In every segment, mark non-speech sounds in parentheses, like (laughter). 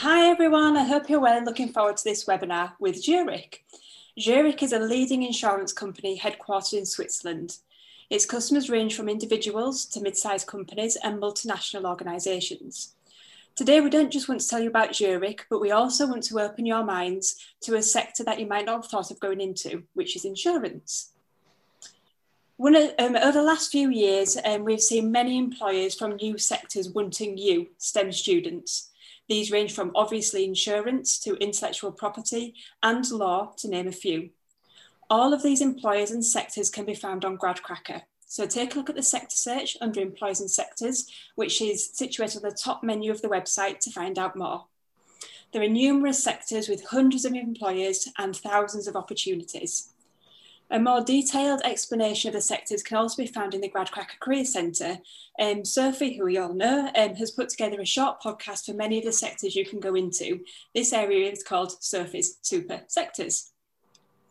Hi everyone, I hope you're well and looking forward to this webinar with Zurich. Zurich is a leading insurance company headquartered in Switzerland. Its customers range from individuals to mid-sized companies and multinational organisations. Today, we don't just want to tell you about Zurich, but we also want to open your minds to a sector that you might not have thought of going into, which is insurance. One um, over the last few years, um, we've seen many employers from new sectors wanting you, STEM students. These range from obviously insurance to intellectual property and law, to name a few. All of these employers and sectors can be found on GradCracker. So take a look at the sector search under employers and sectors, which is situated on the top menu of the website to find out more. There are numerous sectors with hundreds of employers and thousands of opportunities. A more detailed explanation of the sectors can also be found in the GradCracker Career Centre. Um, Sophie, who we all know, um, has put together a short podcast for many of the sectors you can go into. This area is called Sophie's Super Sectors.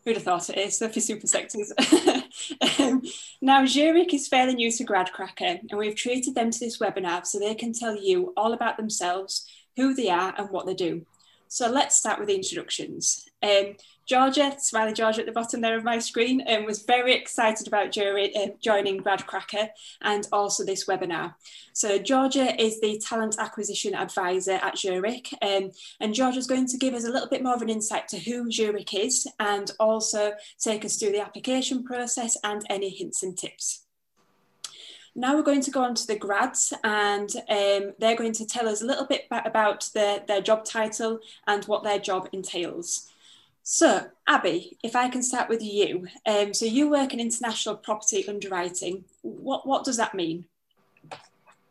Who'd have thought it is, Sophie's Super Sectors. (laughs) um, now, Zurich is fairly new to GradCracker, and we've treated them to this webinar so they can tell you all about themselves, who they are, and what they do. So let's start with the introductions. Um, Georgia, Smiley Georgia at the bottom there of my screen, um, was very excited about uh, joining GradCracker and also this webinar. So Georgia is the talent acquisition advisor at Zurich um, and Georgia's going to give us a little bit more of an insight to who Zurich is and also take us through the application process and any hints and tips. Now we're going to go on to the grads and um, they're going to tell us a little bit about their, their job title and what their job entails. So, Abby, if I can start with you. Um, so, you work in international property underwriting. What, what does that mean?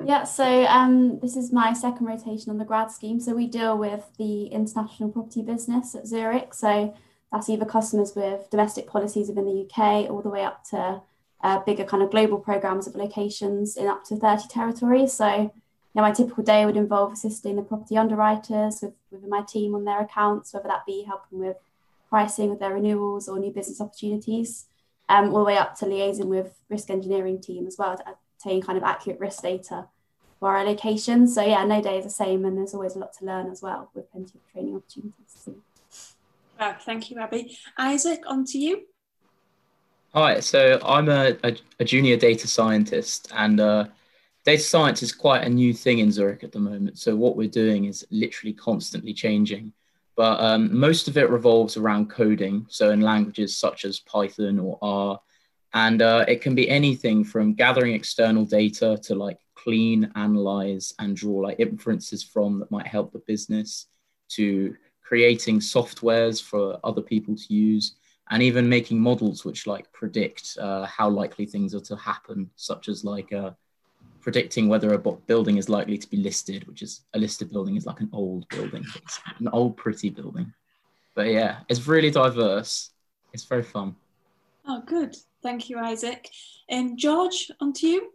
Yeah, so um, this is my second rotation on the grad scheme. So, we deal with the international property business at Zurich. So, that's either customers with domestic policies within the UK all the way up to uh, bigger kind of global programs of locations in up to 30 territories. So, you know, my typical day would involve assisting the property underwriters with, with my team on their accounts, whether that be helping with pricing with their renewals or new business opportunities, um, all the way up to liaising with risk engineering team as well to obtain kind of accurate risk data for our locations. So yeah, no day is the same, and there's always a lot to learn as well with plenty of training opportunities. Wow, thank you, Abby. Isaac, on to you. Hi, so I'm a, a, a junior data scientist, and uh, data science is quite a new thing in Zurich at the moment. So what we're doing is literally constantly changing but um, most of it revolves around coding. So in languages such as Python or R, and uh, it can be anything from gathering external data to like clean, analyze, and draw like inferences from that might help the business to creating softwares for other people to use and even making models which like predict uh, how likely things are to happen such as like uh, predicting whether a building is likely to be listed, which is a listed building is like an old building, an old pretty building. But yeah, it's really diverse. It's very fun. Oh, good. Thank you, Isaac. And George, on to you.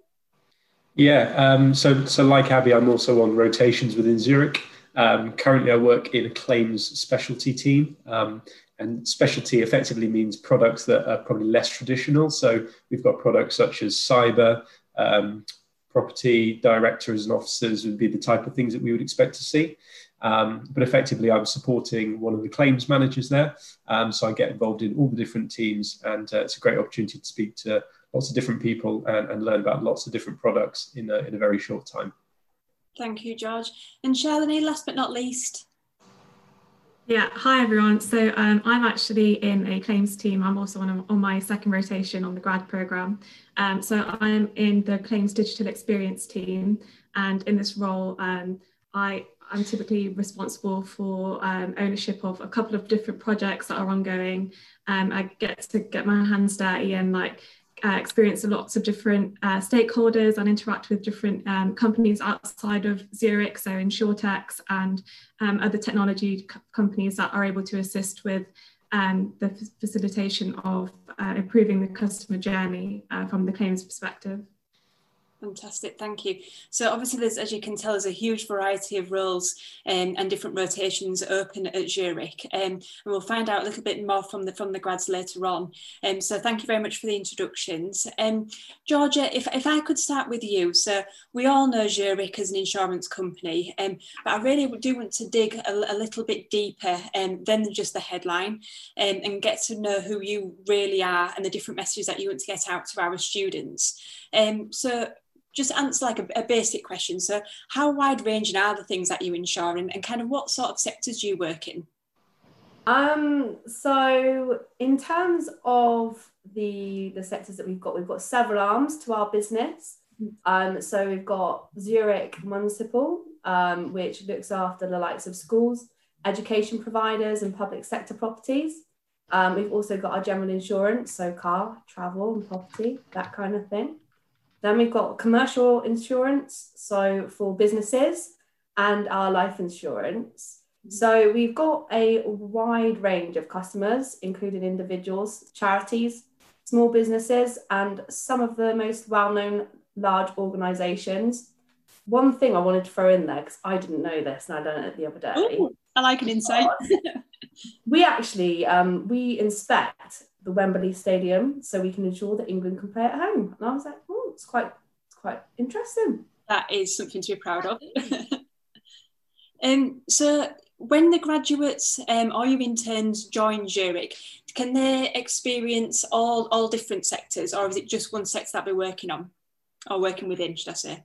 Yeah, um, so so like Abby, I'm also on rotations within Zurich. Um, currently, I work in a claims specialty team, um, and specialty effectively means products that are probably less traditional. So we've got products such as cyber, um, property directors and officers would be the type of things that we would expect to see. Um, but effectively, I'm supporting one of the claims managers there. Um, so I get involved in all the different teams, and uh, it's a great opportunity to speak to lots of different people and, and learn about lots of different products in a, in a very short time. Thank you, George. And Shalini, last but not least, yeah, hi everyone. So um, I'm actually in a claims team. I'm also on, a, on my second rotation on the grad program. Um, so I'm in the claims digital experience team, and in this role, um, I I'm typically responsible for um, ownership of a couple of different projects that are ongoing. Um, I get to get my hands dirty and like uh, experience lots of different uh, stakeholders and interact with different um, companies outside of Zurich, so insurtechs and um, other technology companies that are able to assist with um, the facilitation of uh, improving the customer journey uh, from the claims perspective. Fantastic, thank you. So obviously there's, as you can tell, there's a huge variety of roles um, and different rotations open at Zurich. Um, and we'll find out a little bit more from the from the grads later on. Um, so thank you very much for the introductions. Um, Georgia, if, if I could start with you. So we all know Zurich as an insurance company, um, but I really do want to dig a, a little bit deeper um, than just the headline um, and get to know who you really are and the different messages that you want to get out to our students. Um, so just answer like a, a, basic question. So, how wide ranging are the things that you insure, and, and kind of what sort of sectors do you work in? Um, so in terms of the the sectors that we've got, we've got several arms to our business. Um, so we've got Zurich Municipal, um, which looks after the likes of schools, education providers, and public sector properties. Um, we've also got our general insurance, so car, travel, and property, that kind of thing. Then we've got commercial insurance, so for businesses, and our life insurance. Mm-hmm. So we've got a wide range of customers, including individuals, charities, small businesses, and some of the most well known large organizations. One thing I wanted to throw in there, because I didn't know this and I learned it the other day. Ooh, I like an insight. we actually um, we inspect the Wembley Stadium so we can ensure that England can play at home. And I was like, oh, it's quite it's quite interesting. That is something to be proud of. (laughs) um, so when the graduates um, or your interns join Zurich, can they experience all, all different sectors or is it just one sector that we're working on or working within, should I say?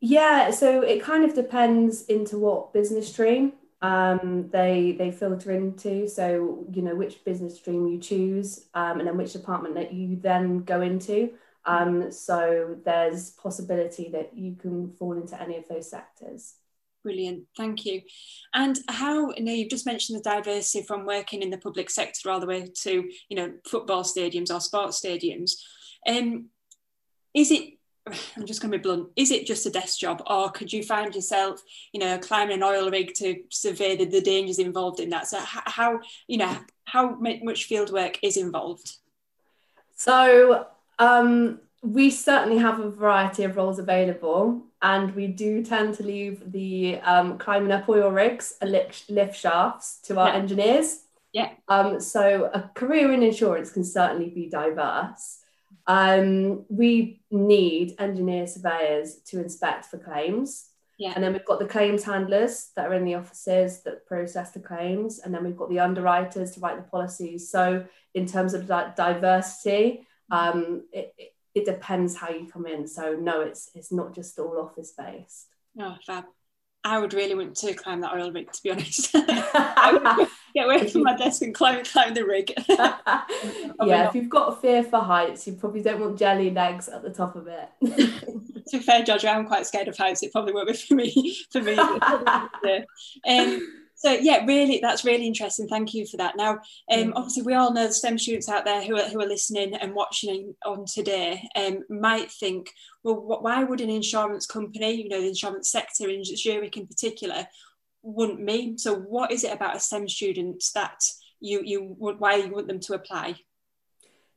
Yeah, so it kind of depends into what business stream um, they they filter into. So you know which business stream you choose, um, and then which department that you then go into. Um, so there's possibility that you can fall into any of those sectors. Brilliant, thank you. And how you know you've just mentioned the diversity from working in the public sector all the way to you know football stadiums or sports stadiums. Um, is it I'm just going to be blunt. Is it just a desk job, or could you find yourself, you know, climbing an oil rig to survey the, the dangers involved in that? So, how, you know, how much field work is involved? So, um, we certainly have a variety of roles available, and we do tend to leave the um, climbing up oil rigs and lift, lift shafts to our yeah. engineers. Yeah. Um, so, a career in insurance can certainly be diverse. Um, we need engineer surveyors to inspect for claims. Yeah. And then we've got the claims handlers that are in the offices that process the claims. And then we've got the underwriters to write the policies. So, in terms of like diversity, um, it, it, it depends how you come in. So, no, it's, it's not just all office based. Oh, fab. I would really want to climb that oil rig, to be honest. (laughs) (laughs) get away from my desk and climb climb the rig. (laughs) (laughs) yeah, if you've got a fear for heights, you probably don't want jelly legs at the top of it. (laughs) to be fair, George, I'm quite scared of heights. It probably won't be for me. For me. um, so yeah, really, that's really interesting. Thank you for that. Now, um, obviously, we all know the STEM students out there who are, who are listening and watching on today um, might think, well, why would an insurance company, you know, the insurance sector in Zurich in particular, want me? So, what is it about a STEM student that you you would why you want them to apply?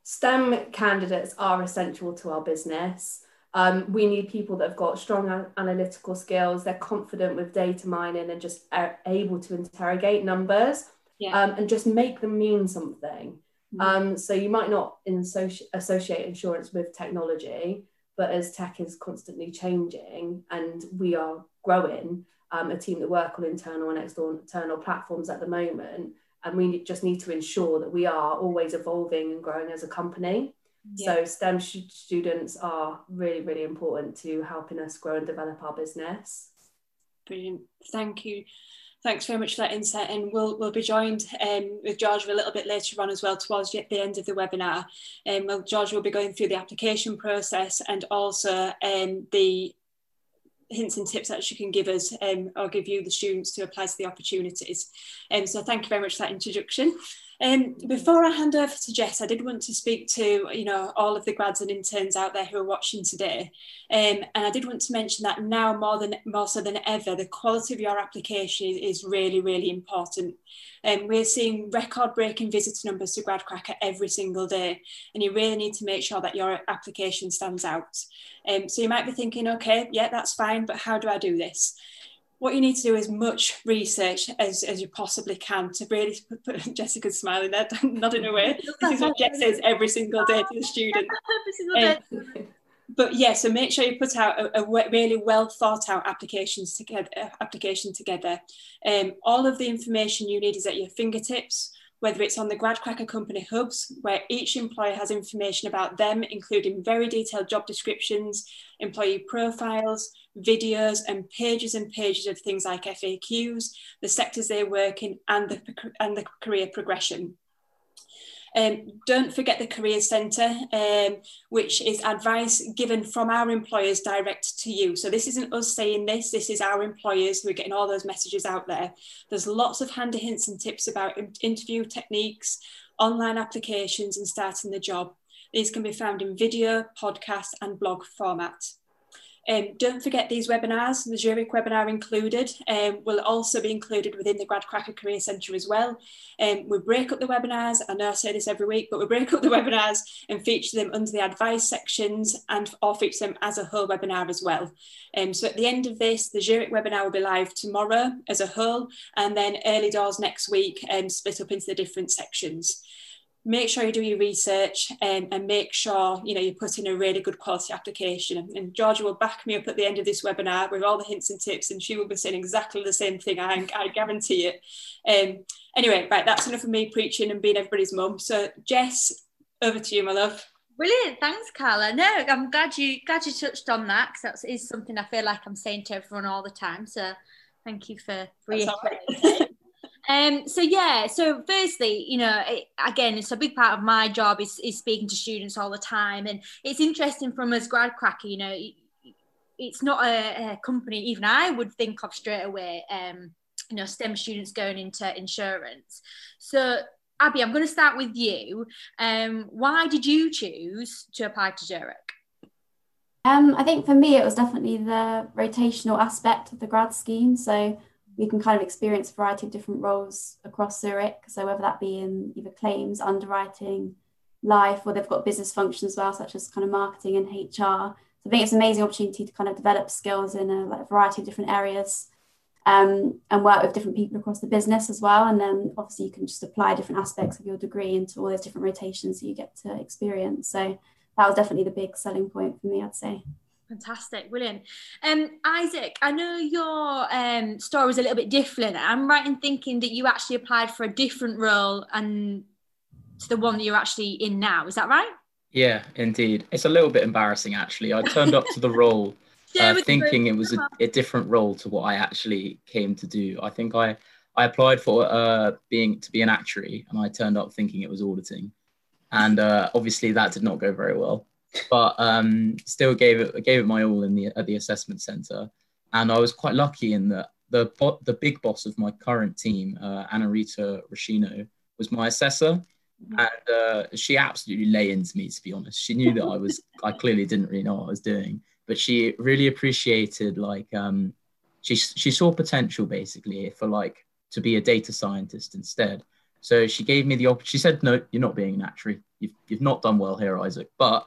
STEM candidates are essential to our business. Um, we need people that have got strong analytical skills, they're confident with data mining and just are able to interrogate numbers yeah. um, and just make them mean something. Mm-hmm. Um, so you might not associ- associate insurance with technology, but as tech is constantly changing and we are growing, um, a team that work on internal and external platforms at the moment, and we just need to ensure that we are always evolving and growing as a company. Yeah. So STEM students are really, really important to helping us grow and develop our business. Brilliant. Thank you. Thanks very much for that insight. And we'll, we'll be joined um, with George a little bit later on as well towards the end of the webinar. Um, well, George will be going through the application process and also um, the hints and tips that she can give us um, or give you, the students, to apply to the opportunities. Um, so thank you very much for that introduction. Um, before I hand over to Jess, I did want to speak to you know all of the grads and interns out there who are watching today, um, and I did want to mention that now more than more so than ever, the quality of your application is, is really really important. Um, we're seeing record-breaking visitor numbers to GradCracker every single day, and you really need to make sure that your application stands out. Um, so you might be thinking, okay, yeah, that's fine, but how do I do this? What you need to do is much research as, as you possibly can to really (laughs) put, put Jessica's smiling there, (laughs) nodding away. This (laughs) is what Jess says every single day to the student. Um, but yeah, so make sure you put out a, a really well thought out applications together. Application together. Um, all of the information you need is at your fingertips whether it's on the GradCracker Company hubs, where each employer has information about them, including very detailed job descriptions, employee profiles, videos, and pages and pages of things like FAQs, the sectors they work in, and the, and the career progression. Um, don't forget the Career Centre, um, which is advice given from our employers direct to you. So this isn't us saying this, this is our employers who are getting all those messages out there. There's lots of handy hints and tips about interview techniques, online applications and starting the job. These can be found in video, podcast and blog format. Um, don't forget these webinars, the Zurich webinar included, um, will also be included within the GradCracker Career Centre as well. Um, we break up the webinars, I know I say this every week, but we break up the (laughs) webinars and feature them under the advice sections and or feature them as a whole webinar as well. Um, so at the end of this, the Zurich webinar will be live tomorrow as a whole, and then early doors next week, um, split up into the different sections make sure you do your research um, and make sure you know you put in a really good quality application and Georgia will back me up at the end of this webinar with all the hints and tips and she will be saying exactly the same thing I, I guarantee it um, anyway right that's enough of me preaching and being everybody's mum so Jess over to you my love Brilliant, thanks, Carla. No, I'm glad you glad you touched on that because that is something I feel like I'm saying to everyone all the time. So, thank you for reiterating. (laughs) Um, so yeah, so firstly, you know, it, again, it's a big part of my job is, is speaking to students all the time, and it's interesting from us GradCracker, you know, it's not a, a, company even I would think of straight away. Um, you know, STEM students going into insurance. So Abby, I'm going to start with you. Um, why did you choose to apply to Zurich? Um, I think for me, it was definitely the rotational aspect of the grad scheme. So we can kind of experience a variety of different roles across Zurich. So whether that be in either claims, underwriting, life, or they've got business functions as well, such as kind of marketing and HR. So I think it's an amazing opportunity to kind of develop skills in a, like, variety of different areas um, and work with different people across the business as well. And then obviously you can just apply different aspects of your degree into all those different rotations that you get to experience. So that was definitely the big selling point for me, I'd say. Fantastic, brilliant. Um, Isaac, I know your um, story is a little bit different. I'm right in thinking that you actually applied for a different role and to the one that you're actually in now. Is that right? Yeah, indeed. It's a little bit embarrassing, actually. I turned up to the role (laughs) uh, thinking it was a, (laughs) a, different role to what I actually came to do. I think I I applied for uh, being to be an actuary, and I turned up thinking it was auditing, and uh, obviously that did not go very well but um, still gave it gave it my all in the at the assessment center, and I was quite lucky in that the the big boss of my current team, uh, Anna Rita Rashino, was my assessor, and uh, she absolutely lay into me. To be honest, she knew that I was (laughs) I clearly didn't really know what I was doing, but she really appreciated like um, she she saw potential basically for like to be a data scientist instead. So she gave me the opportunity. She said, "No, you're not being an actuary. You've, you've not done well here, Isaac. But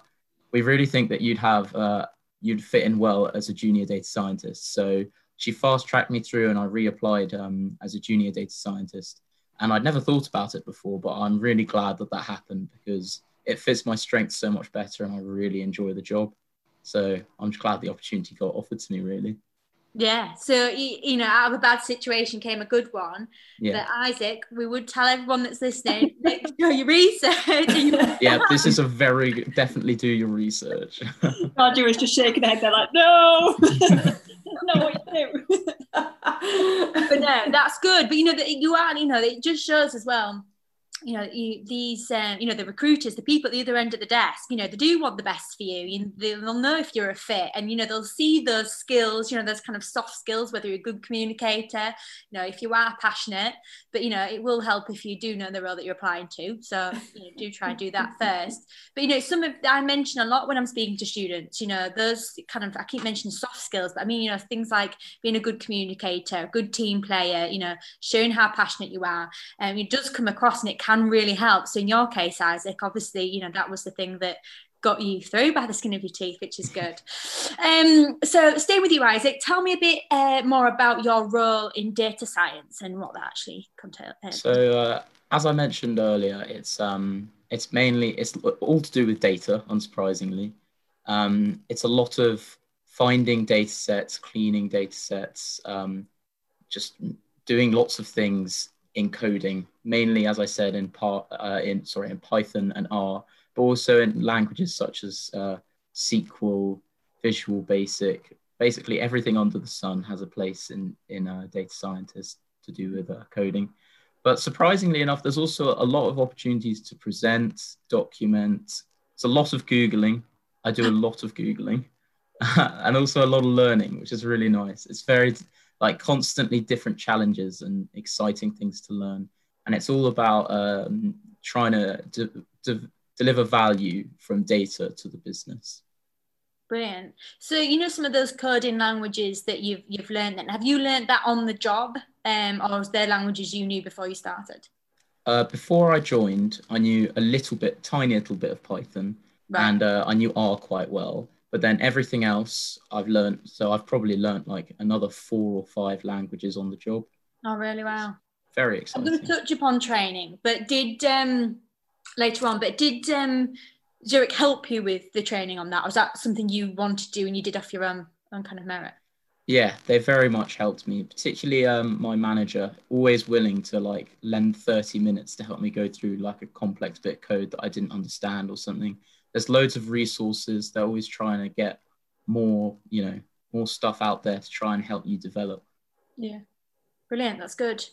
we really think that you'd have uh, you'd fit in well as a junior data scientist. So she fast tracked me through, and I reapplied um, as a junior data scientist. And I'd never thought about it before, but I'm really glad that that happened because it fits my strengths so much better, and I really enjoy the job. So I'm just glad the opportunity got offered to me. Really. Yeah. So you know, out of a bad situation came a good one. Yeah. But Isaac, we would tell everyone that's listening, (laughs) make sure you research. (laughs) yeah, this is a (laughs) very definitely do your research. Roger was just shaking their head. They're like, no, no, what you do. but no, that's good. But you know that you are, you know, it just shows as well you know you, these um, you know the recruiters the people at the other end of the desk you know they do want the best for you, you they'll know if you're a fit and you know they'll see those skills you know those kind of soft skills whether you're a good communicator you know if you are passionate but you know it will help if you do know the role that you're applying to so you know do try and do that first but you know some of i mention a lot when i'm speaking to students you know those kind of i keep mentioning soft skills but i mean you know things like being a good communicator a good team player you know showing how passionate you are and um, it does come across and it can really help. So in your case, Isaac, obviously, you know, that was the thing that got you through by the skin of your teeth, which is good. (laughs) Um, so stay with you, Isaac. Tell me a bit uh, more about your role in data science and what that actually contains. Uh, so uh, as I mentioned earlier, it's um, it's mainly it's all to do with data, unsurprisingly. Um, it's a lot of finding data sets, cleaning data sets, um, just doing lots of things in coding, mainly, as I said, in part uh, in sorry in Python and R, but also in languages such as uh, SQL, Visual Basic. Basically, everything under the sun has a place in in a data scientist to do with uh, coding. But surprisingly enough, there's also a lot of opportunities to present, document. It's a lot of googling. I do a lot of googling, (laughs) and also a lot of learning, which is really nice. It's very like constantly different challenges and exciting things to learn. And it's all about um, trying to de- de- deliver value from data to the business. Brilliant. So you know some of those coding languages that you've you've learned. Then have you learned that on the job, um, or was there languages you knew before you started? Uh, before I joined, I knew a little bit, tiny little bit of Python, right. and uh, I knew R quite well. But then everything else I've learned, so I've probably learned like another four or five languages on the job. Oh, really? Wow. Very exciting. I'm going to touch upon training, but did um, later on, but did um, Zurich help you with the training on that? Or was that something you wanted to do and you did off your own, own kind of merit? Yeah, they very much helped me, particularly um, my manager, always willing to like lend 30 minutes to help me go through like a complex bit of code that I didn't understand or something there's loads of resources. They're always trying to get more, you know, more stuff out there to try and help you develop. Yeah. Brilliant, that's good.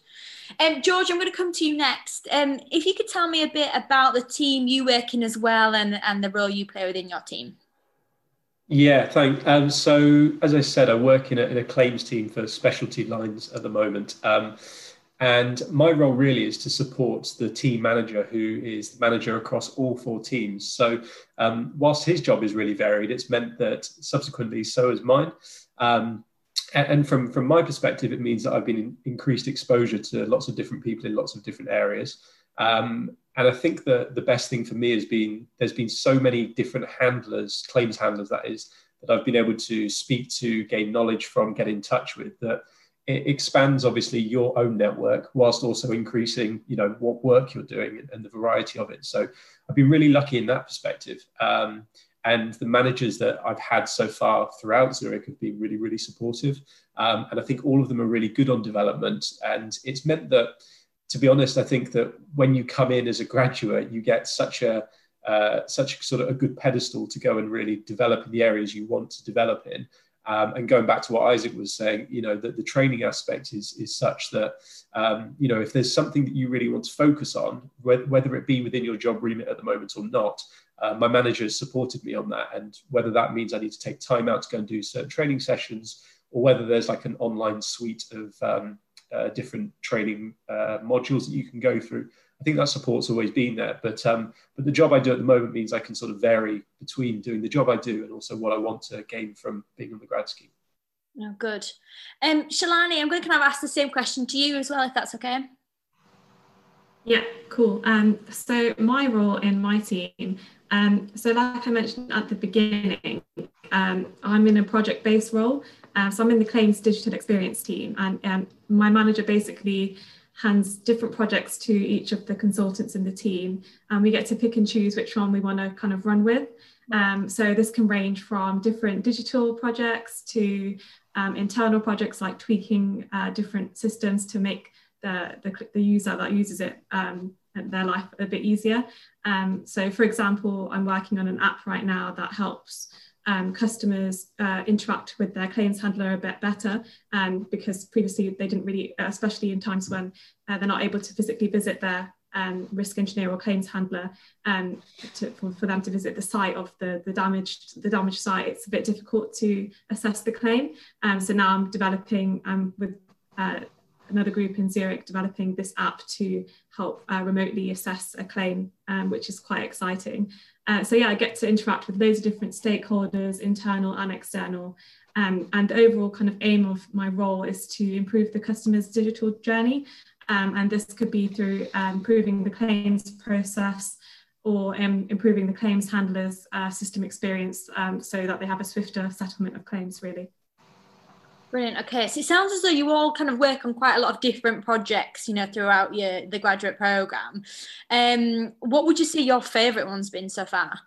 Um, George, I'm going to come to you next. Um, if you could tell me a bit about the team you work in as well and, and the role you play within your team. Yeah, thanks. Um, so as I said, I work in a, in a claims team for specialty lines at the moment. Um, and my role really is to support the team manager who is the manager across all four teams. So, um, whilst his job is really varied, it's meant that subsequently so is mine. Um, and from, from my perspective, it means that I've been in increased exposure to lots of different people in lots of different areas. Um, and I think that the best thing for me has been there's been so many different handlers, claims handlers, that is, that I've been able to speak to, gain knowledge from, get in touch with. That it expands obviously your own network whilst also increasing you know what work you're doing and the variety of it. So i've been really lucky in that perspective. Um, and the managers that i've had so far throughout zurich have been really really supportive. Um, and i think all of them are really good on development. And it's meant that to be honest i think that when you come in as a graduate you get such a uh, such sort of a good pedestal to go and really develop in the areas you want to develop in um, and going back to what Isaac was saying, you know, that the training aspect is, is such that, um, you know, if there's something that you really want to focus on, whether it be within your job remit at the moment or not, uh, my manager has supported me on that. And whether that means I need to take time out to go and do certain training sessions, or whether there's like an online suite of um, uh, different training uh, modules that you can go through, I think that support's always been there. But um, but the job I do at the moment means I can sort of vary between doing the job I do and also what I want to gain from being on the grad scheme. Oh, good. Um, Shalini, I'm going to kind of ask the same question to you as well, if that's okay. Yeah, cool. Um, so my role in my team, um, so like I mentioned at the beginning, um, I'm in a project-based role. Uh, so I'm in the claims digital experience team, and um, my manager basically hands different projects to each of the consultants in the team and we get to pick and choose which one we want to kind of run with um, so this can range from different digital projects to um, internal projects like tweaking uh, different systems to make the, the, the, user that uses it um, their life a bit easier. Um, so for example, I'm working on an app right now that helps um, customers uh, interact with their claims handler a bit better um, because previously they didn't really, especially in times when uh, they're not able to physically visit their um, risk engineer or claims handler um, to, for, for, them to visit the site of the, the damaged the damaged site, it's a bit difficult to assess the claim. Um, so now I'm developing um, with uh, another group in Zurich developing this app to help uh, remotely assess a claim, um, which is quite exciting. Uh, so yeah, I get to interact with loads of different stakeholders, internal and external. Um, and the overall kind of aim of my role is to improve the customer's digital journey um, and this could be through um, improving the claims process or um, improving the claims handlers uh, system experience um, so that they have a swifter settlement of claims really. Brilliant. Okay, so it sounds as though you all kind of work on quite a lot of different projects, you know, throughout your the graduate program. Um, what would you say your favourite one's been so far?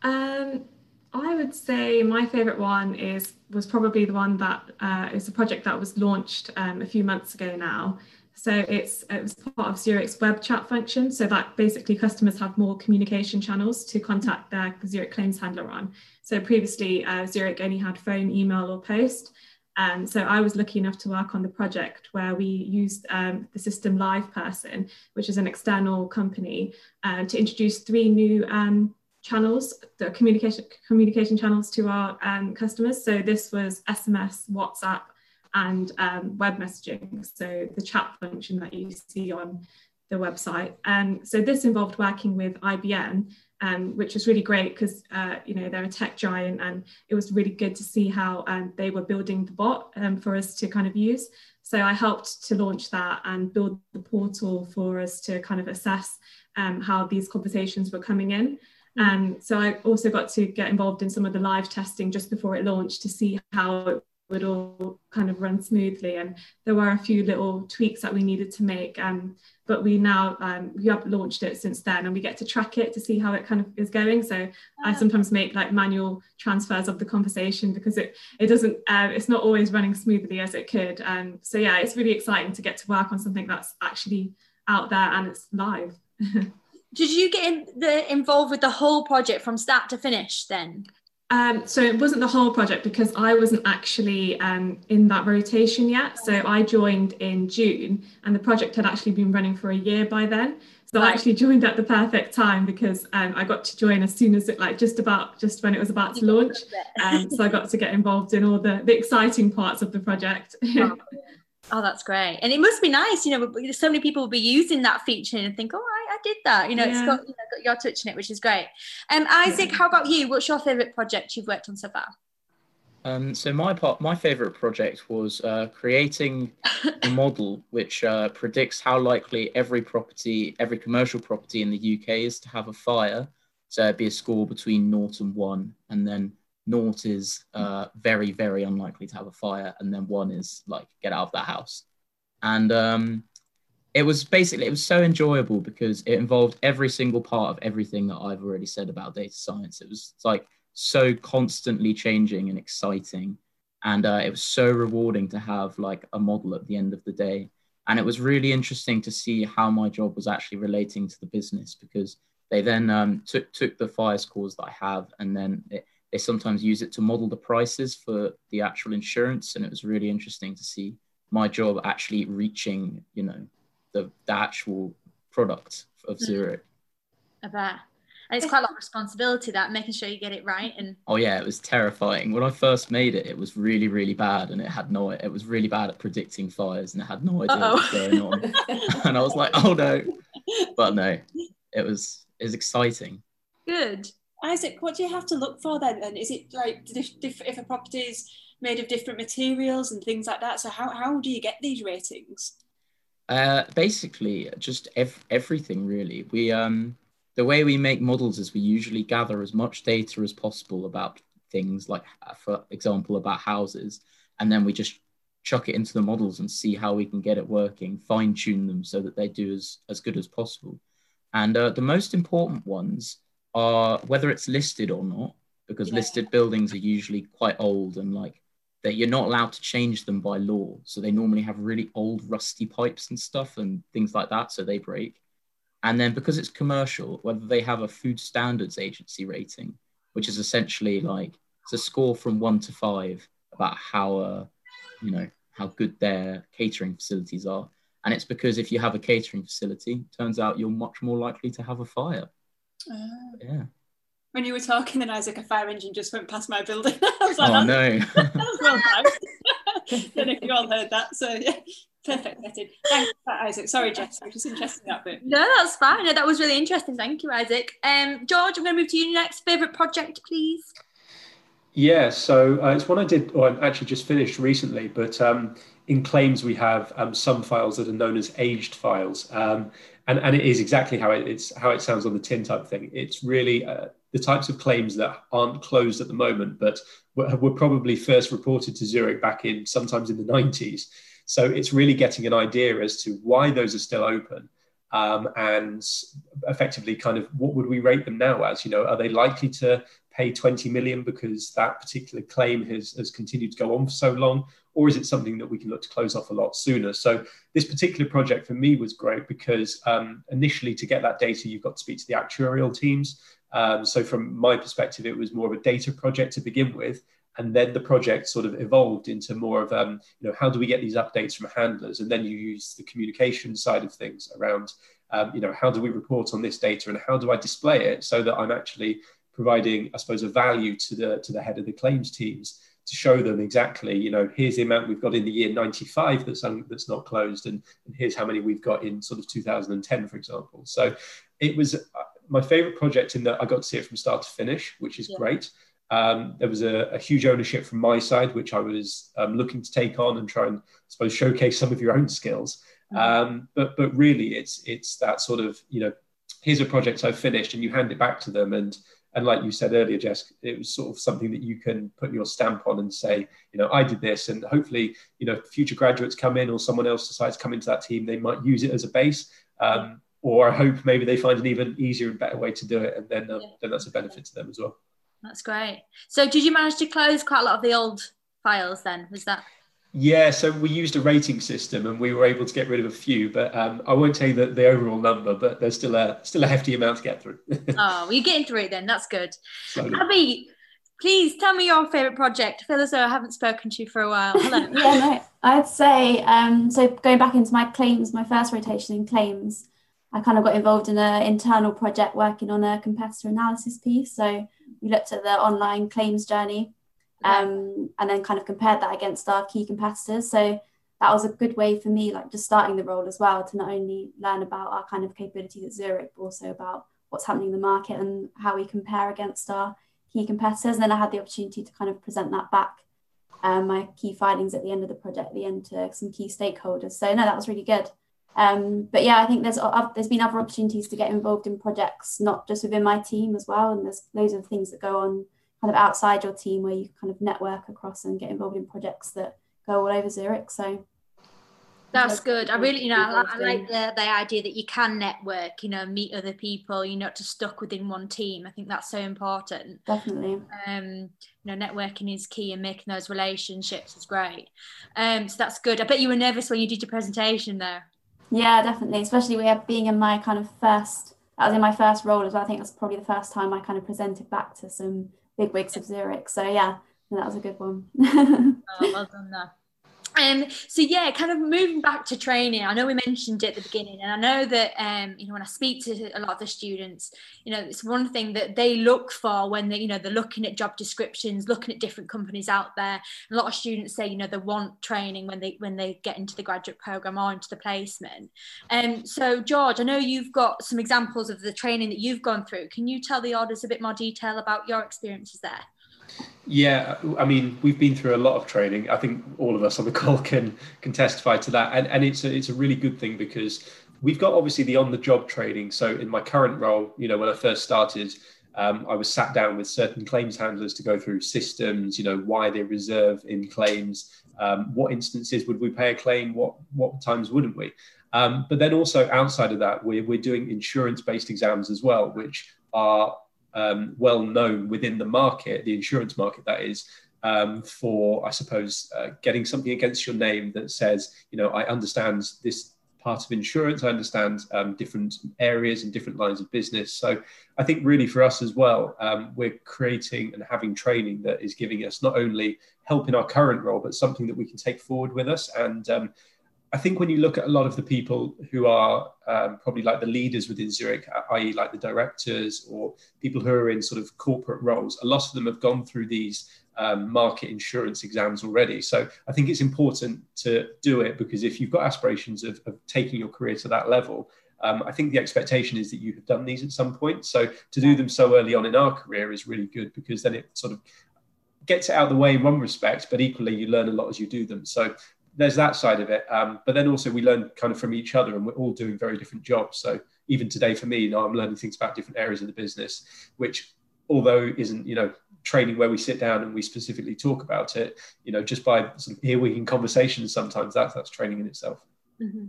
Um, I would say my favourite one is was probably the one that uh, is a project that was launched um, a few months ago now. So it's it was part of Zurich's web chat function. So that basically customers have more communication channels to contact their Zurich claims handler on. So previously uh, Zurich only had phone, email, or post. Um, so I was lucky enough to work on the project where we used um, the system LivePerson, which is an external company, uh, to introduce three new um, channels, the communication communication channels to our um, customers. So this was SMS, WhatsApp, and um, web messaging. So the chat function that you see on the website. And um, so this involved working with IBM, um, which was really great because uh, you know they're a tech giant, and it was really good to see how um, they were building the bot um, for us to kind of use. So I helped to launch that and build the portal for us to kind of assess um, how these conversations were coming in. Um, so I also got to get involved in some of the live testing just before it launched to see how it would all kind of run smoothly. And there were a few little tweaks that we needed to make. Um, but we now um, we have launched it since then, and we get to track it to see how it kind of is going. So I ah. sometimes make like manual transfers of the conversation because it it doesn't uh, it's not always running smoothly as it could. Um, so yeah, it's really exciting to get to work on something that's actually out there and it's live. (laughs) did you get in the, involved with the whole project from start to finish then? Um, so it wasn't the whole project because I wasn't actually um, in that rotation yet. So I joined in June and the project had actually been running for a year by then. So. I actually joined at the perfect time because um, I got to join as soon as it like just about just when it was about to launch. Um, so I got to get involved in all the, the exciting parts of the project. (laughs) Oh, that's great. And it must be nice, you know, so many people will be using that feature and think, oh, I, I did that. You know, yeah. it's got, you know, got your touch in it, which is great. Um, Isaac, yeah. how about you? What's your favourite project you've worked on so far? Um, so my part, my favourite project was uh, creating a (laughs) model which uh, predicts how likely every property, every commercial property in the UK is to have a fire. So it'd be a score between naught and one, and then naught is uh, very, very unlikely to have a fire, and then one is like get out of that house. And um, it was basically it was so enjoyable because it involved every single part of everything that I've already said about data science. It was like so constantly changing and exciting, and uh, it was so rewarding to have like a model at the end of the day. And it was really interesting to see how my job was actually relating to the business because they then um, took took the fire scores that I have and then it, they sometimes use it to model the prices for the actual insurance. And it was really interesting to see my job actually reaching, you know, the, the actual product of mm. Zurich. I bet. And it's quite a lot of responsibility that making sure you get it right. And oh yeah, it was terrifying. When I first made it, it was really, really bad, and it had no. It was really bad at predicting fires, and it had no idea Uh-oh. what was going on. (laughs) and I was like, oh no, but no, it was it was exciting. Good. Isaac, what do you have to look for then? And is it like if, a property is made of different materials and things like that? So how, how do you get these ratings? Uh, basically, just ev- everything really. We um, the way we make models is we usually gather as much data as possible about things, like uh, for example about houses, and then we just chuck it into the models and see how we can get it working, fine tune them so that they do as as good as possible. And uh, the most important ones are whether it's listed or not, because yeah. listed buildings are usually quite old and like that you're not allowed to change them by law. So they normally have really old rusty pipes and stuff and things like that. So they break. And then because it's commercial, whether they have a food standards agency rating, which is essentially like it's a score from one to five about how uh, you know how good their catering facilities are. And it's because if you have a catering facility, turns out you're much more likely to have a fire. Uh, yeah. When you were talking, then Isaac, a fire engine just went past my building. (laughs) I was like, oh no! that was well Don't know if you all heard that. So yeah, perfect vetted. Thanks for that, Isaac. Sorry, Jess, I was just interested in that bit. No, that's fine. No, that was really interesting. Thank you, Isaac. Um, George, I'm going to move to you next. Favorite project, please. Yeah, so uh, it's one I did, or I actually just finished recently, but um, in claims we have um, some files that are known as aged files. Um, and, and it is exactly how it, it's how it sounds on the tin type thing. It's really uh, the types of claims that aren't closed at the moment, but were, were probably first reported to Zurich back in sometimes in the 90s. So it's really getting an idea as to why those are still open. Um, and effectively kind of what would we rate them now as you know are they likely to pay 20 million because that particular claim has, has continued to go on for so long or is it something that we can look to close off a lot sooner? So this particular project for me was great because um, initially to get that data, you've got to speak to the actuarial teams. Um, so from my perspective, it was more of a data project to begin with. And then the project sort of evolved into more of, um, you know, how do we get these updates from handlers? And then you use the communication side of things around, um, you know, how do we report on this data and how do I display it so that I'm actually providing, I suppose, a value to the to the head of the claims teams to show them exactly, you know, here's the amount we've got in the year 95 that's, un, that's not closed, and, and here's how many we've got in sort of 2010, for example. So it was my favorite project in that I got to see it from start to finish, which is yeah. great. Um, there was a, a, huge ownership from my side, which I was um, looking to take on and try and, I suppose, showcase some of your own skills. Mm-hmm. Um, but but really, it's it's that sort of you know, here's a project I've finished, and you hand it back to them, and and like you said earlier, Jess, it was sort of something that you can put your stamp on and say, you know, I did this, and hopefully, you know, future graduates come in or someone else decides to come into that team, they might use it as a base. Um, or I hope maybe they find an even easier and better way to do it, and then uh, yeah. then that's a benefit to them as well. That's great. So, did you manage to close quite a lot of the old files? Then was that yeah, so we used a rating system and we were able to get rid of a few, but um, I won't tell you the, the overall number, but there's still a still a hefty amount to get through. (laughs) oh, well, you're getting through it then. That's good. Slowly. Abby, please tell me your favourite project. I feel as though I haven't spoken to you for a while. Hello. (laughs) yeah, no, I'd say um, so. Going back into my claims, my first rotation in claims, I kind of got involved in an internal project working on a competitor analysis piece. So we looked at the online claims journey um, and then kind of compared that against our key competitors. So that was a good way for me, like just starting the role as well, to not only learn about our kind of capabilities at Zurich, but also about what's happening in the market and how we compare against our key competitors. And then I had the opportunity to kind of present that back, um, my key findings at the end of the project, at the end to some key stakeholders. So no, that was really good. Um, but yeah, I think there's uh, there's been other opportunities to get involved in projects, not just within my team as well. And there's loads of things that go on kind of outside your team where you kind of network across and get involved in projects that go all over Zurich. So that's good. I really, you know, I, I, like the, the idea that you can network, you know, meet other people, you're not just stuck within one team. I think that's so important. Definitely. Um, you know, networking is key and making those relationships is great. Um, so that's good. I bet you were nervous when you did your presentation though. Yeah, definitely. Especially we have being in my kind of first, that was in my first role as well. I think that's probably the first time I kind of presented back to some big wigs of Zurich. So yeah, that was a good one. oh, well done there. (laughs) Um, so yeah, kind of moving back to training. I know we mentioned it at the beginning, and I know that um, you know when I speak to a lot of the students, you know, it's one thing that they look for when they, you know, they're looking at job descriptions, looking at different companies out there. A lot of students say, you know, they want training when they when they get into the graduate program or into the placement. And um, so, George, I know you've got some examples of the training that you've gone through. Can you tell the audience a bit more detail about your experiences there? Yeah, I mean, we've been through a lot of training. I think all of us on the (laughs) call can can testify to that, and and it's a, it's a really good thing because we've got obviously the on the job training. So in my current role, you know, when I first started, um, I was sat down with certain claims handlers to go through systems, you know, why they reserve in claims, um, what instances would we pay a claim, what what times wouldn't we? Um, but then also outside of that, we're, we're doing insurance based exams as well, which are um, well known within the market, the insurance market, that is, um, for I suppose uh, getting something against your name that says, you know, I understand this part of insurance, I understand um, different areas and different lines of business. So I think really for us as well, um, we're creating and having training that is giving us not only help in our current role, but something that we can take forward with us and um, I think when you look at a lot of the people who are um, probably like the leaders within Zurich, i.e., like the directors or people who are in sort of corporate roles, a lot of them have gone through these um, market insurance exams already. So I think it's important to do it because if you've got aspirations of, of taking your career to that level, um, I think the expectation is that you have done these at some point. So to do them so early on in our career is really good because then it sort of gets it out of the way in one respect, but equally you learn a lot as you do them. So there's that side of it. Um, but then also we learn kind of from each other and we're all doing very different jobs. So even today for me, you know, I'm learning things about different areas of the business, which although isn't, you know, training where we sit down and we specifically talk about it, you know, just by sort of earwigging conversations, sometimes that's, that's training in itself. Mm-hmm.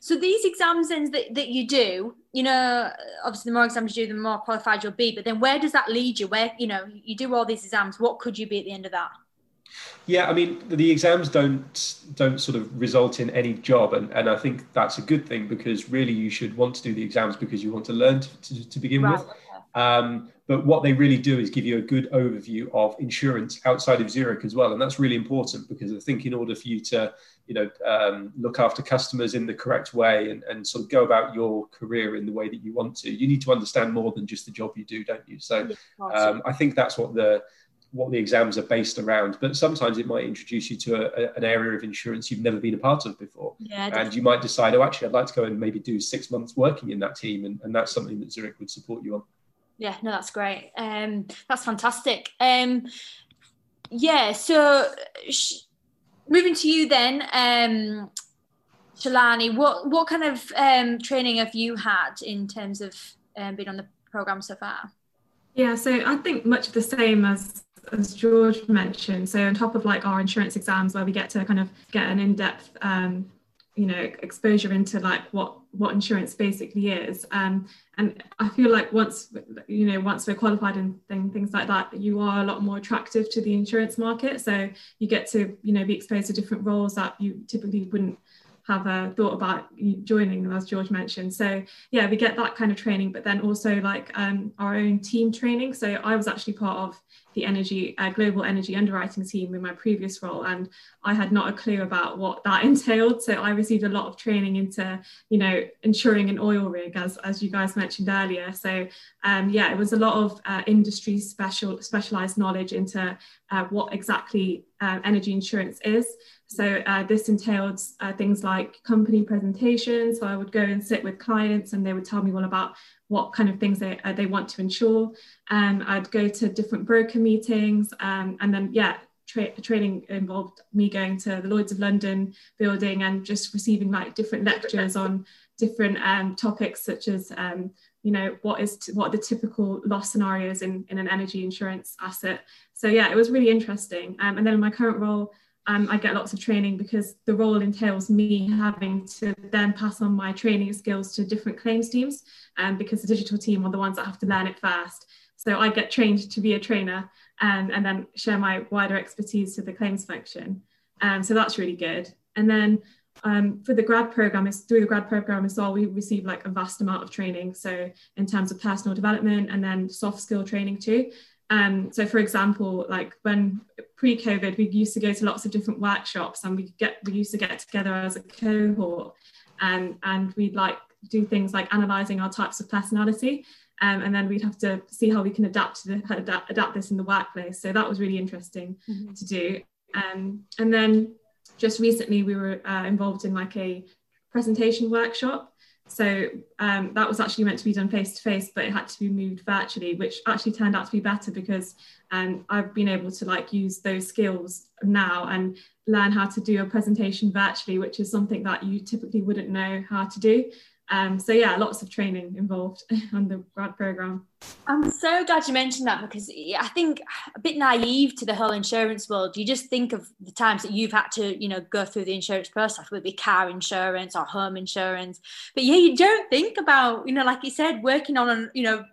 So these exams then that, that you do, you know, obviously the more exams you do, the more qualified you'll be. But then where does that lead you? Where, you know, you do all these exams, what could you be at the end of that? Yeah, I mean the exams don't don't sort of result in any job, and, and I think that's a good thing because really you should want to do the exams because you want to learn to, to, to begin right, with. Okay. Um, but what they really do is give you a good overview of insurance outside of Zurich as well, and that's really important because I think in order for you to, you know, um, look after customers in the correct way and, and sort of go about your career in the way that you want to, you need to understand more than just the job you do, don't you? So um, I think that's what the what the exams are based around. But sometimes it might introduce you to a, a, an area of insurance you've never been a part of before. Yeah, and you might decide, oh, actually, I'd like to go and maybe do six months working in that team, and, and that's something that Zurich would support you on. Yeah, no, that's great. Um, that's fantastic. Um, yeah, so sh- moving to you then, um, Shalini, what what kind of um, training have you had in terms of um, being on the program so far? Yeah, so I think much of the same as as George mentioned. So on top of like our insurance exams, where we get to kind of get an in depth um, you know exposure into like what what insurance basically is um, and i feel like once you know once we're qualified and things like that you are a lot more attractive to the insurance market so you get to you know be exposed to different roles that you typically wouldn't have a thought about joining them, as george mentioned. So yeah we get that kind of training but then also like um, our own team training. So i was actually part of the energy uh, global energy underwriting team in my previous role and i had not a clue about what that (laughs) entailed. So i received a lot of training into you know insuring an oil rig as, as you guys mentioned earlier. So um, yeah it was a lot of uh, industry special specialized knowledge into uh, what exactly uh, energy insurance is so uh, this entailed uh, things like company presentations so i would go and sit with clients and they would tell me all about what kind of things they, uh, they want to insure. Um, I'd go to different broker meetings um, and then, yeah, tra- training involved me going to the Lloyd's of London building and just receiving like different lectures on different um, topics such as, um, you know, what is t- what are the typical loss scenarios in, in an energy insurance asset. So yeah, it was really interesting. Um, and then in my current role, um, I get lots of training because the role entails me having to then pass on my training skills to different claims teams um, because the digital team are the ones that have to learn it first. So I get trained to be a trainer and, and then share my wider expertise to the claims function. Um, so that's really good. And then um, for the grad program is through the grad program as well we receive like a vast amount of training so in terms of personal development and then soft skill training too um, so for example, like when pre-COVID, we used to go to lots of different workshops and we get we used to get together as a cohort and um, and we'd like do things like analyzing our types of personality. Um, and then we'd have to see how we can adapt to the, adapt, adapt this in the workplace. So that was really interesting mm-hmm. to do. Um, and then just recently we were uh, involved in like a presentation workshop so um, that was actually meant to be done face to face, but it had to be moved virtually, which actually turned out to be better because um, I've been able to like use those skills now and learn how to do a presentation virtually, which is something that you typically wouldn't know how to do. Um, so yeah, lots of training involved (laughs) on the grad program. I'm so glad you mentioned that because I think a bit naive to the whole insurance world. You just think of the times that you've had to, you know, go through the insurance process, whether it be car insurance or home insurance. But yeah, you don't think about, you know, like you said, working on, you know,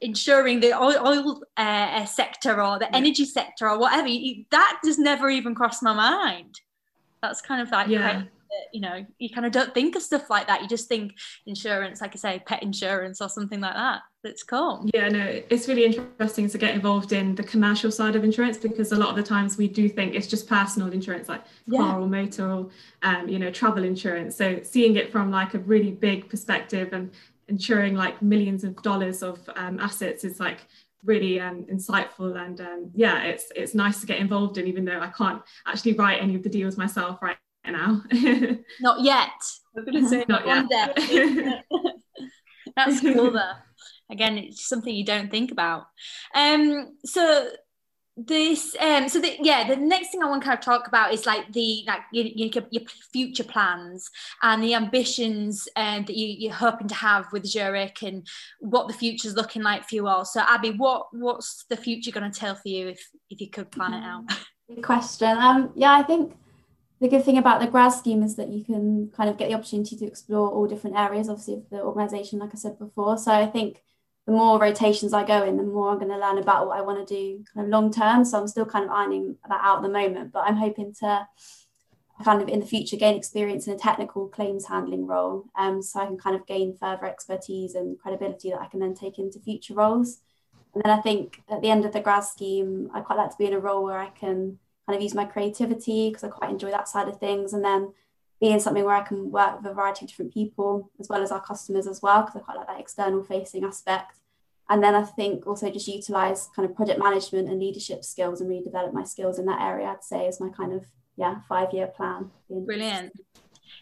ensuring the oil, oil uh, sector or the yeah. energy sector or whatever. You, that just never even crossed my mind. That's kind of like yeah that, you know, you kind of don't think of stuff like that. You just think insurance, like I say, pet insurance or something like that. That's cool. Yeah, no, it's really interesting to get involved in the commercial side of insurance because a lot of the times we do think it's just personal insurance, like yeah. car or motor or, um, you know, travel insurance. So seeing it from like a really big perspective and insuring like millions of dollars of um, assets is like really um, insightful and um, yeah it's it's nice to get involved in even though I can't actually write any of the deals myself right now (laughs) not yet. I'm gonna say not yet. (laughs) (laughs) That's cool though. Again it's something you don't think about. Um so this um so the, yeah the next thing i want to kind of talk about is like the like your, your, your future plans and the ambitions um, that you, you're hoping to have with zurich and what the future's looking like for you all. So abby what what's the future going to tell for you if if you could plan it out? Good question. Um yeah i think the good thing about the grad scheme is that you can kind of get the opportunity to explore all different areas obviously of the organization like i said before so i think the more rotations I go in, the more I'm going to learn about what I want to do kind of long term. So I'm still kind of ironing that out at the moment, but I'm hoping to kind of in the future gain experience in a technical claims handling role um, so I can kind of gain further expertise and credibility that I can then take into future roles. And then I think at the end of the grad scheme, I quite like to be in a role where I can kind of use my creativity because I quite enjoy that side of things. And then being something where I can work with a variety of different people as well as our customers as well, because I quite like that external facing aspect. And then I think also just utilize kind of project management and leadership skills and redevelop my skills in that area, I'd say is my kind of, yeah, five year plan. Brilliant.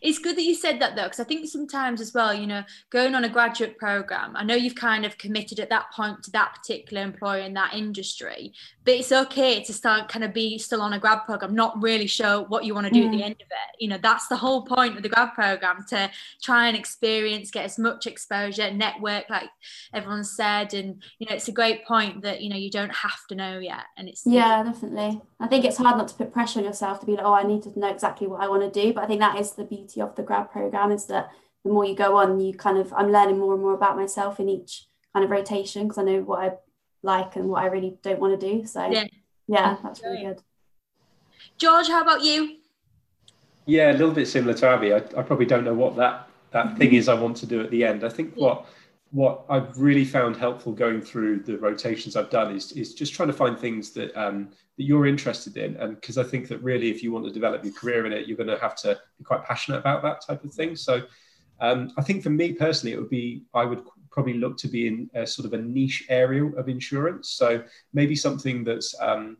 It's good that you said that though, because I think sometimes as well, you know, going on a graduate program, I know you've kind of committed at that point to that particular employer in that industry, but it's okay to start kind of be still on a grad program, not really show what you want to do mm. at the mm. end of it. You know, that's the whole point of the grad program to try and experience, get as much exposure, network, like everyone said. And, you know, it's a great point that, you know, you don't have to know yet. And it's, yeah, definitely. I think it's hard not to put pressure on yourself to be like, oh, I need to know exactly what I want to do. But I think that is the beauty of the grad program is that the more you go on, you kind of, I'm learning more and more about myself in each kind of rotation because I know what I like and what I really don't want to do. So, yeah, yeah that's really good. George, how about you? Yeah, a little bit similar to Abby. I, I probably don't know what that that thing mm-hmm. is I want to do at the end. I think what what I've really found helpful going through the rotations I've done is, is just trying to find things that um, that you're interested in, and because I think that really, if you want to develop your career in it, you're going to have to be quite passionate about that type of thing. So, um, I think for me personally, it would be I would probably look to be in a sort of a niche area of insurance. So maybe something that's um,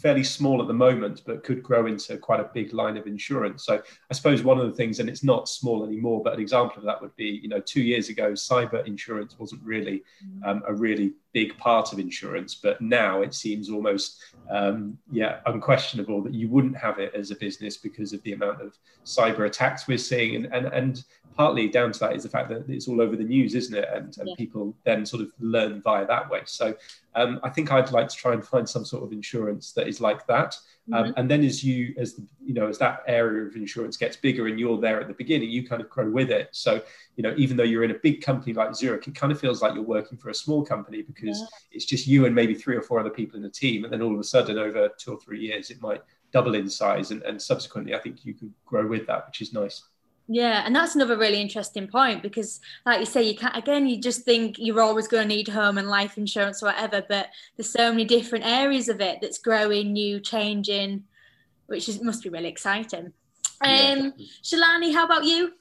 fairly small at the moment, but could grow into quite a big line of insurance. So I suppose one of the things, and it's not small anymore, but an example of that would be, you know, two years ago, cyber insurance wasn't really um, a really big part of insurance, but now it seems almost, um, yeah, unquestionable that you wouldn't have it as a business because of the amount of cyber attacks we're seeing, and and and partly down to that is the fact that it's all over the news, isn't it? And, and yeah. people then sort of learn via that way. So um, I think I'd like to try and find some sort of insurance that is like that. Um, mm-hmm. and then as you as the, you know as that area of insurance gets bigger and you're there at the beginning, you kind of grow with it. So you know even though you're in a big company like Zurich, it kind of feels like you're working for a small company because yeah. it's just you and maybe three or four other people in the team. And then all of a sudden, over two or three years, it might double in size, and, and subsequently, I think you can grow with that, which is nice. Yeah, and that's another really interesting point because, like you say, you can't again. You just think you're always going to need home and life insurance or whatever, but there's so many different areas of it that's growing, new, changing, which is must be really exciting. Um, yeah. Shalini, how about you?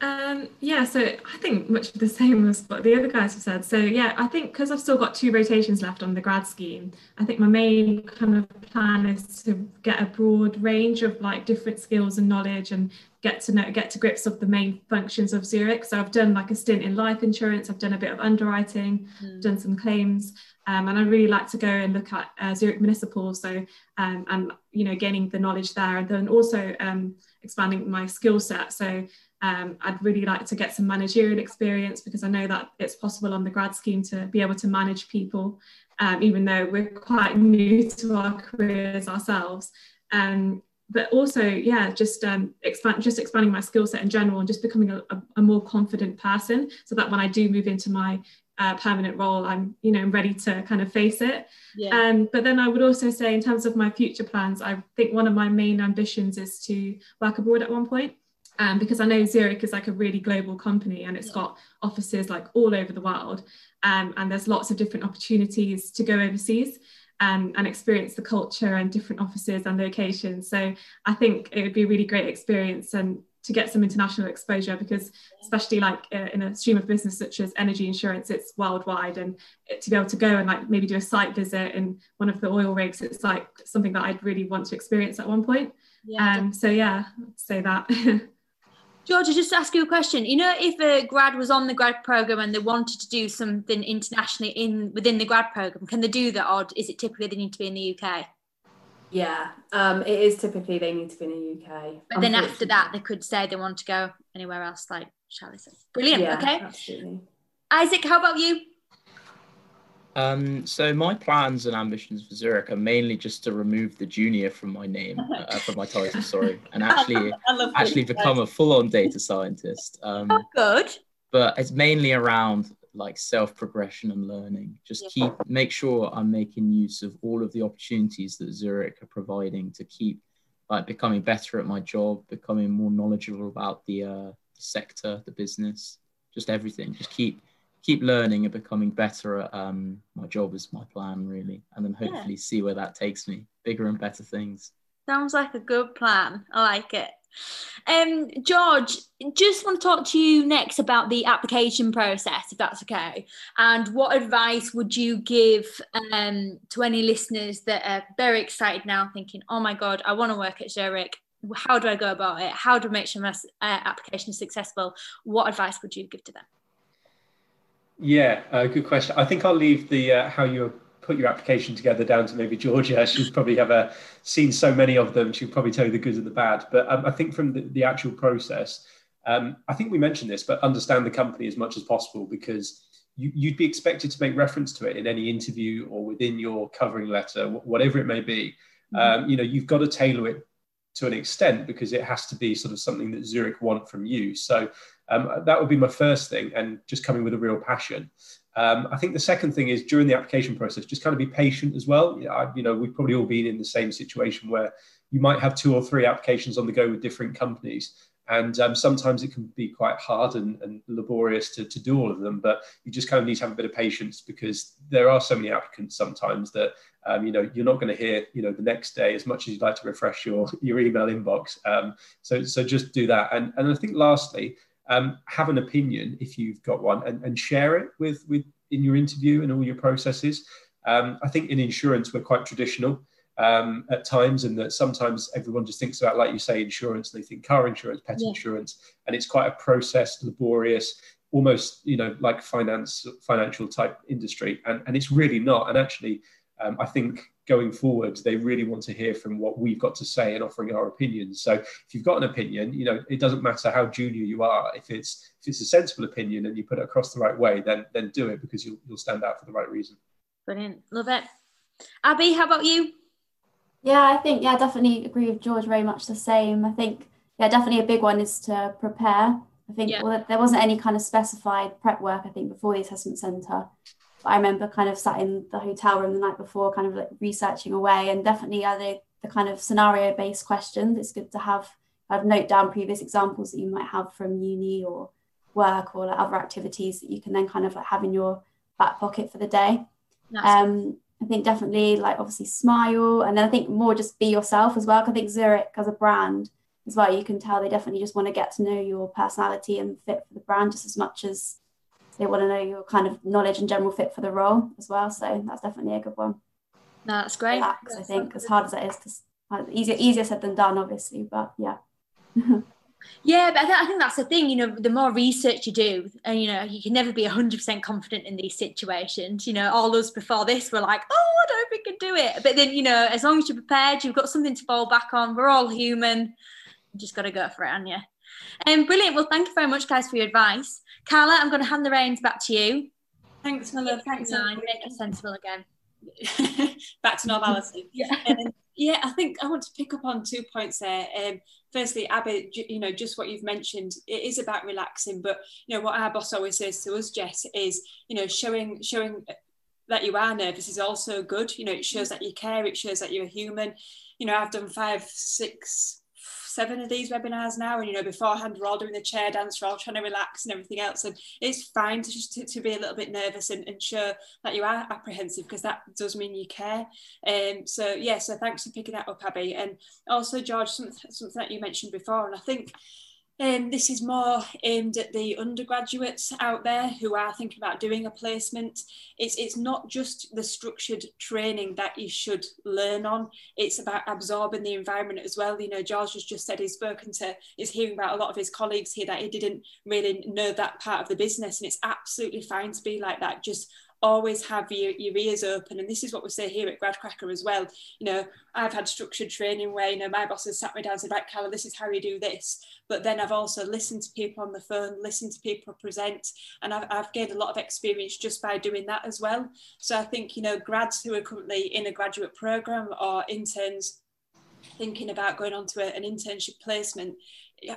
Um, yeah, so I think much of the same as what the other guys have said. So yeah, I think because I've still got two rotations left on the grad scheme, I think my main kind of plan is to get a broad range of like different skills and knowledge and get to know get to grips of the main functions of Zurich. So I've done like a stint in life insurance, I've done a bit of underwriting, mm. done some claims, um, and I really like to go and look at uh, Zurich Municipal. So um, and you know gaining the knowledge there, and then also um, expanding my skill set. So um, I'd really like to get some managerial experience because I know that it's possible on the grad scheme to be able to manage people, um, even though we're quite new to our careers ourselves. Um, but also, yeah, just um, expand, just expanding my skill set in general and just becoming a, a, a, more confident person, so that when I do move into my uh, permanent role, I'm you know ready to kind of face it. Yeah. Um, but then I would also say, in terms of my future plans, I think one of my main ambitions is to work abroad at one point. Um, because I know Zurich is like a really global company and it's yeah. got offices like all over the world, um, and there's lots of different opportunities to go overseas. Um, and experience the culture and different offices and locations. So I think it would be a really great experience and to get some international exposure because especially like uh, in a stream of business such as energy insurance it's worldwide and to be able to go and like maybe do a site visit in one of the oil rigs it's like something that I'd really want to experience at one point yeah, um so yeah say that (laughs) Georgia, just ask you a question. You know, if a grad was on the grad program and they wanted to do something internationally in within the grad program, can they do that, or is it typically they need to be in the UK? Yeah, um, it is typically they need to be in the UK. But then after that, they could say they want to go anywhere else, like said. Brilliant. Yeah, okay. Absolutely. Isaac, how about you? Um, so my plans and ambitions for Zurich are mainly just to remove the junior from my name, (laughs) uh, from my title, sorry, and actually (laughs) actually become a full-on data scientist. Um, oh, good. But it's mainly around like self progression and learning. Just yeah. keep make sure I'm making use of all of the opportunities that Zurich are providing to keep like becoming better at my job, becoming more knowledgeable about the uh, the sector, the business, just everything. Just keep keep learning and becoming better at um, my job is my plan really, and then hopefully yeah. see where that takes me, bigger and better things. Sounds like a good plan. I like it. Um, George, just want to talk to you next about the application process, if that's okay. And what advice would you give um, to any listeners that are very excited now, thinking, "Oh my God, I want to work at Zurich. How do I go about it? How do I make sure my uh, application is successful?" What advice would you give to them? Yeah, uh, good question. I think I'll leave the uh, how you're put your application together down to maybe Georgia. (laughs) She's probably have a, seen so many of them. She'll probably tell you the good and the bad. But um, I think from the, the actual process, um, I think we mentioned this, but understand the company as much as possible because you, would be expected to make reference to it in any interview or within your covering letter, whatever it may be. Mm-hmm. Um, you know, you've got to tailor it to an extent because it has to be sort of something that Zurich want from you. So um, that would be my first thing, and just coming with a real passion. Um, I think the second thing is during the application process, just kind of be patient as well. You know, we've probably all been in the same situation where you might have two or three applications on the go with different companies. And um, sometimes it can be quite hard and, and laborious to, to do all of them, but you just kind of need to have a bit of patience because there are so many applicants sometimes that um, you know you're not going to hear you know the next day as much as you'd like to refresh your your email inbox. Um, so so just do that. And and I think lastly, um, have an opinion if you've got one and, and share it with, with in your interview and all your processes. Um, I think in insurance, we're quite traditional um, at times, and that sometimes everyone just thinks about, like you say, insurance, they think car insurance, pet yeah. insurance, and it's quite a process, laborious, almost you know like finance, financial type industry, and and it's really not. And actually, um, I think going forward, they really want to hear from what we've got to say and offering our opinions. So if you've got an opinion, you know, it doesn't matter how junior you are. If it's if it's a sensible opinion and you put it across the right way, then then do it because you'll you'll stand out for the right reason. Brilliant, love it. Abby, how about you? Yeah, I think yeah, definitely agree with George. Very much the same. I think yeah, definitely a big one is to prepare. I think yeah. well, there wasn't any kind of specified prep work. I think before the assessment centre. I remember kind of sat in the hotel room the night before, kind of like researching away, and definitely are the, the kind of scenario based questions. It's good to have kind of note down previous examples that you might have from uni or work or like other activities that you can then kind of like have in your back pocket for the day. Um, I think definitely like obviously smile, and then I think more just be yourself as well. I think Zurich as a brand as well, you can tell they definitely just want to get to know your personality and fit for the brand just as much as they want to know your kind of knowledge and general fit for the role as well. So that's definitely a good one. No, that's great. Relax, I think, as hard as that is, because easier easier said than done, obviously. But yeah. (laughs) yeah, but I, th- I, think that's the thing. You know, the more research you do, and you know, you can never be hundred percent confident in these situations. You know, all us before this were like, "Oh, I don't think we can do it." But then, you know, as long as you're prepared, you've got something to fall back on. We're all human. You just got to go for it, aren't you? Um, brilliant. Well, thank you very much, guys, for your advice. Carla, I'm going to hand the reins back to you. Thanks, my love. Thanks, Nine. Make it sensible again. (laughs) back to normality. (laughs) yeah. Um, Yeah, I think I want to pick up on two points there. Um, firstly, Abby, you know, just what you've mentioned, it is about relaxing. But you know, what our boss always says to us, Jess, is you know, showing showing that you are nervous is also good. You know, it shows that you care. It shows that you're human. You know, I've done five, six, seven of these webinars now, and you know, beforehand we're all doing the chair dance, we're all trying to relax and everything else, and it's fine to just to, to be a little bit nervous and, and show that you are apprehensive because that does mean you care. Um, so yeah, so thanks for picking that up, Abby, and also George, something, something that you mentioned before, and I think um, this is more aimed at the undergraduates out there who are thinking about doing a placement. It's, it's not just the structured training that you should learn on, it's about absorbing the environment as well. You know, George has just said he's spoken to, he's hearing about a lot of his colleagues here that he didn't really know that part of the business, and it's absolutely fine to be like that. Just always have your, your ears open. And this is what we say here at Gradcracker as well. You know, I've had structured training where, you know, my boss has sat me down and said, right, Carla, this is how you do this. But then I've also listened to people on the phone, listened to people present, and I've, I've gained a lot of experience just by doing that as well. So I think, you know, grads who are currently in a graduate program or interns thinking about going on to a, an internship placement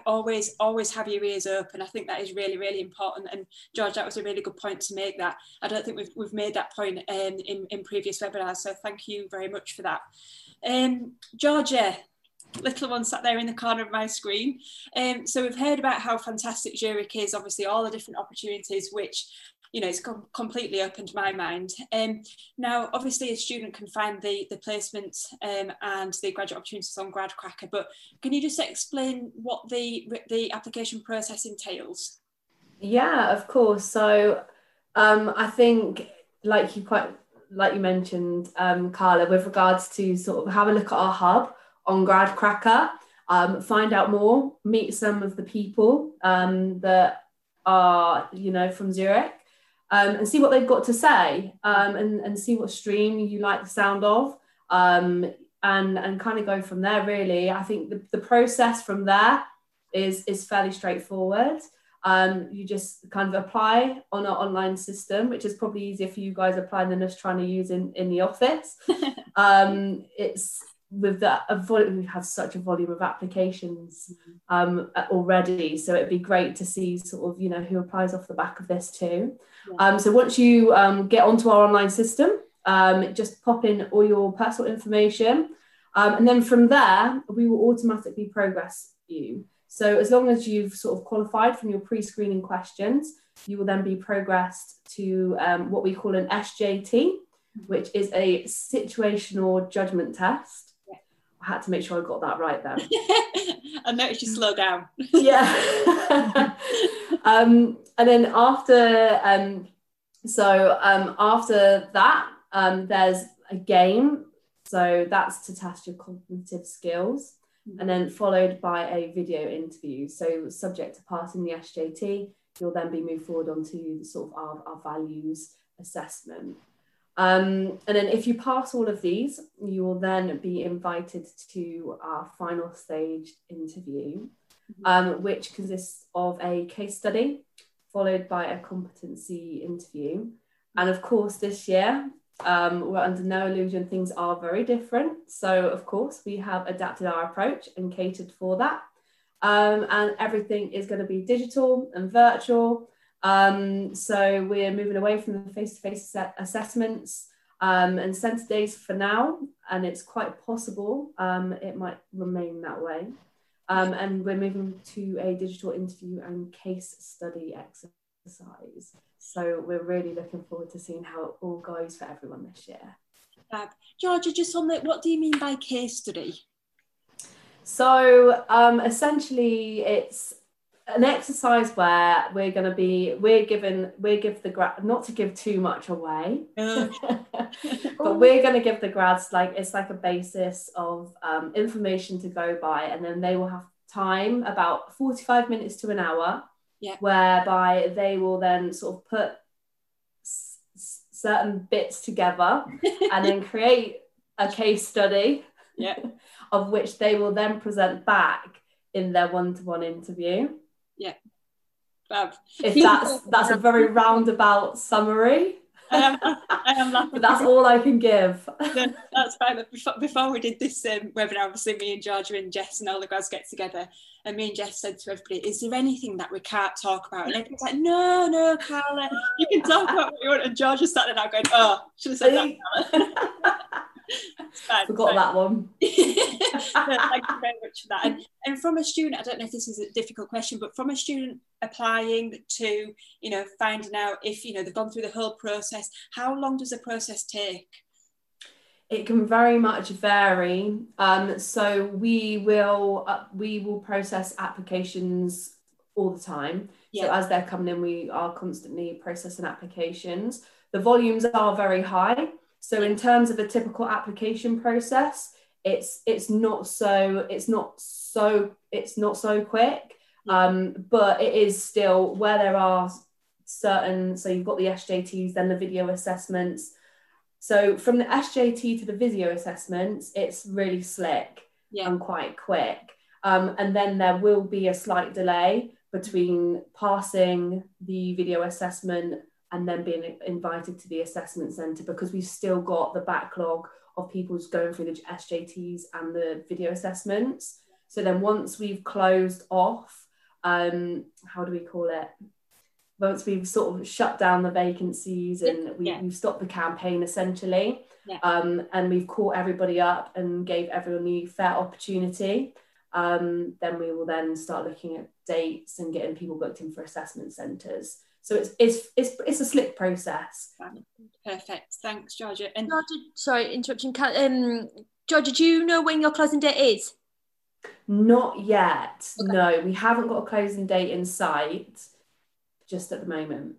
always always have your ears open. I think that is really really important. And george that was a really good point to make that. I don't think we've, we've made that point um, in, in previous webinars so thank you very much for that. Um, georgia little one sat there in the corner of my screen. Um, so we've heard about how fantastic Zurich is obviously all the different opportunities which you know, it's com completely opened my mind. Um, now, obviously, a student can find the, the placement um, and the graduate opportunities on GradCracker, but can you just explain what the, the application process entails? Yeah, of course. So um, I think, like you quite like you mentioned, um, Carla, with regards to sort of have a look at our hub on GradCracker, um, find out more, meet some of the people um, that are, you know, from Zurich, um, and see what they've got to say um, and, and see what stream you like the sound of um, and, and kind of go from there, really. I think the, the process from there is, is fairly straightforward. Um, you just kind of apply on our online system, which is probably easier for you guys applying than us trying to use in, in the office. (laughs) um, it's with that we have such a volume of applications um, already. So it'd be great to see sort of you know who applies off the back of this too. Yeah. um, so once you um, get onto our online system um, just pop in all your personal information. Um, and then from there we will automatically progress you. So as long as you've sort of qualified from your pre-screening questions you will then be progressed to um, what we call an sjt which is a situational judgment test I had to make sure I got that right there. (laughs) I noticed you slow down. yeah. (laughs) um, and then after, um, so um, after that, um, there's a game. So that's to test your cognitive skills. And then followed by a video interview. So subject to passing the SJT, you'll then be moved forward onto the sort of our, our values assessment. Um, and then if you pass all of these, you will then be invited to our final stage interview, mm-hmm. um, which consists of a case study followed by a competency interview. And of course, this year, um, we're under no illusion things are very different. So, of course, we have adapted our approach and catered for that. Um, and everything is going to be digital and virtual. Um, so we're moving away from the face-to-face assessments um, and centre days for now, and it's quite possible um, it might remain that way. Um, and we're moving to a digital interview and case study exercise. So we're really looking forward to seeing how it all goes for everyone this year. Fab. Georgia, just on that, what do you mean by case study? So um, essentially, it's an exercise where we're going to be we're given we're give the grad not to give too much away (laughs) but we're going to give the grads like it's like a basis of um, information to go by and then they will have time about 45 minutes to an hour yeah. whereby they will then sort of put s- certain bits together (laughs) and then create a case study yeah. (laughs) of which they will then present back in their one-to-one interview yeah. Fab. If that's that's a very roundabout summary. I am, I am laughing. But that's all I can give. no, that's fine. Before, before we did this um, webinar, obviously me and Georgia and Jess and all the guys get together, and me and Jess said to everybody, "Is there anything that we can't talk about?" And everybody's like, "No, no, Carla, you can talk about what you want." And Georgia sat there now going, "Oh, should have said that." (laughs) fine, Forgot that one. (laughs) thank you very much for that. And, and from a student, I don't know if this is a difficult question, but from a student applying to, you know, finding out if, you know, they've gone through the whole process, how long does the process take? It can very much vary. Um, so we will uh, we will process applications all the time. Yeah. So as they're coming in, we are constantly processing applications. The volumes are very high. So in terms of a typical application process, it's it's not so it's not so it's not so quick. Um, but it is still where there are certain so you've got the SJTs, then the video assessments so from the SJT to the video assessments, it's really slick yeah. and quite quick. Um, and then there will be a slight delay between passing the video assessment and then being invited to the assessment centre because we've still got the backlog of people going through the SJTs and the video assessments. So then once we've closed off, um, how do we call it? once we've sort of shut down the vacancies and we, have stopped the campaign essentially yeah. um, and we've caught everybody up and gave everyone the fair opportunity um, then we will then start looking at dates and getting people booked in for assessment centres so it's it's it's, it's a slick process perfect thanks georgia and georgia sorry interruption. um georgia do you know when your closing date is not yet okay. no we haven't got a closing date in sight just at the moment.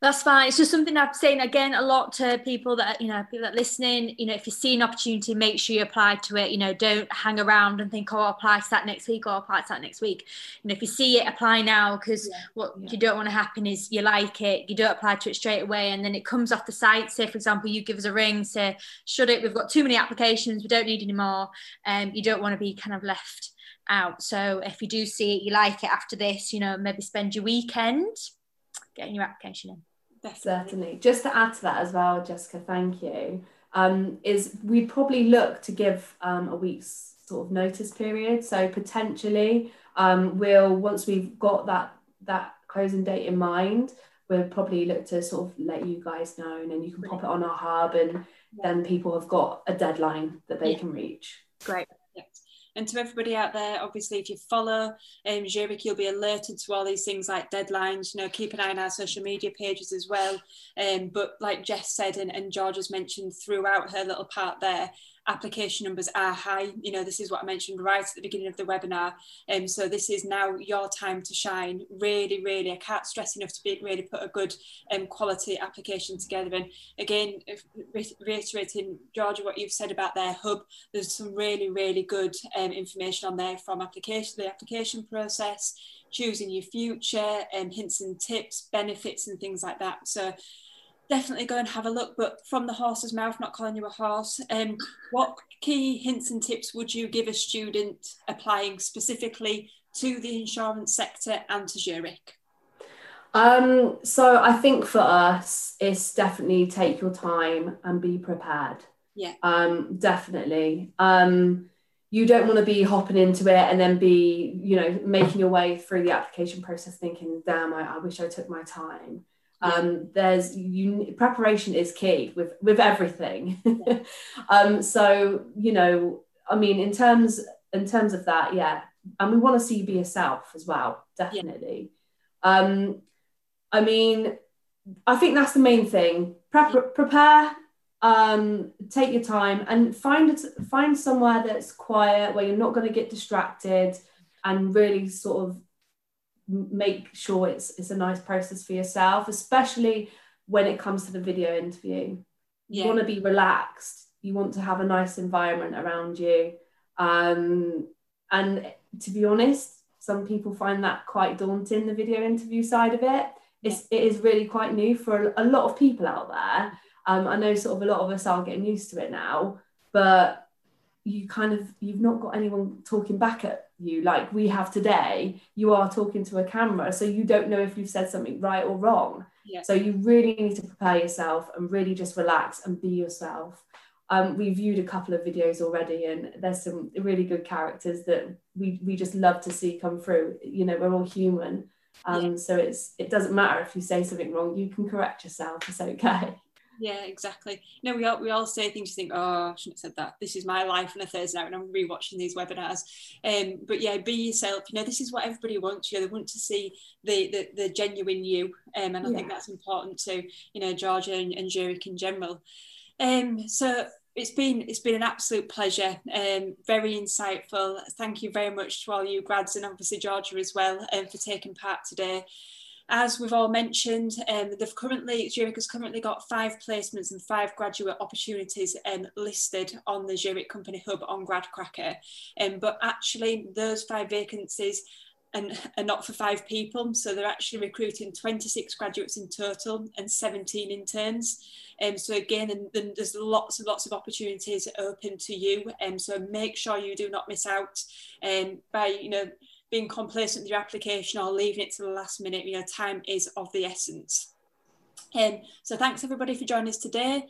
That's fine. It's just something I'm saying again a lot to people that you know, people that are listening. You know, if you see an opportunity, make sure you apply to it. You know, don't hang around and think, "Oh, I'll apply to that next week," or I'll apply to that next week. You know, if you see it, apply now because yeah. what yeah. you don't want to happen is you like it, you don't apply to it straight away, and then it comes off the site. Say, for example, you give us a ring, say, "Shut it, we've got too many applications, we don't need any more." Um, you don't want to be kind of left out. So if you do see it, you like it after this, you know, maybe spend your weekend getting your application in. Definitely. Certainly. Just to add to that as well, Jessica, thank you. Um, is we'd probably look to give um, a week's sort of notice period. So potentially, um, we'll once we've got that that closing date in mind, we'll probably look to sort of let you guys know, and then you can pop it on our hub, and then people have got a deadline that they yeah. can reach. Great. And to everybody out there, obviously, if you follow um, Zurich, you'll be alerted to all these things like deadlines. You know, keep an eye on our social media pages as well. Um, but like Jess said, and, and George has mentioned throughout her little part there, application numbers are high. You know, this is what I mentioned right at the beginning of the webinar. And um, so this is now your time to shine. Really, really, I can't stress enough to be really put a good um, quality application together. And again, reiterating, Georgia, what you've said about their hub, there's some really, really good um, information on there from application, the application process, choosing your future, um, hints and tips, benefits and things like that. So definitely go and have a look. But from the horse's mouth, not calling you a horse, um, what key hints and tips would you give a student applying specifically to the insurance sector and to Zurich? Um, so I think for us, it's definitely take your time and be prepared. Yeah. Um, definitely. Um, you don't want to be hopping into it and then be, you know, making your way through the application process thinking, damn, I, I wish I took my time. Um, there's you, preparation is key with with everything. (laughs) um, so you know, I mean, in terms in terms of that, yeah, and we want to see you be yourself as well, definitely. Yeah. Um, I mean, I think that's the main thing. Prep, prepare, um, take your time, and find find somewhere that's quiet where you're not going to get distracted, and really sort of make sure it's it's a nice process for yourself, especially when it comes to the video interview. Yeah. You want to be relaxed. You want to have a nice environment around you. Um, and to be honest, some people find that quite daunting, the video interview side of it. It's, it is really quite new for a, lot of people out there. Um, I know sort of a lot of us are getting used to it now, but you kind of you've not got anyone talking back at you like we have today you are talking to a camera so you don't know if you've said something right or wrong. Yeah. so you really need to prepare yourself and really just relax and be yourself. Um, we viewed a couple of videos already and there's some really good characters that we, we just love to see come through. You know we're all human. Um, so it's it doesn't matter if you say something wrong you can correct yourself it's okay Yeah, exactly. No, we all we all say things you think, oh, I shouldn't have said that. This is my life on a Thursday night when I'm rewatching these webinars. Um, but yeah, be yourself. You know, this is what everybody wants. You know, they want to see the the, the genuine you. Um, and I think that's important to, you know, Georgia and, and Zurich in general. Um, so it's been it's been an absolute pleasure. Um, very insightful. Thank you very much to all you grads and obviously Georgia as well um, for taking part today. As we've all mentioned, um, they've currently Zurich has currently got five placements and five graduate opportunities um, listed on the Zurich Company Hub on GradCracker. Um, but actually, those five vacancies and are not for five people. So they're actually recruiting 26 graduates in total and 17 interns. Um, so again, and there's lots and lots of opportunities open to you. Um, so make sure you do not miss out um, by you know being complacent with your application or leaving it to the last minute. You know, time is of the essence. Um, so thanks everybody for joining us today.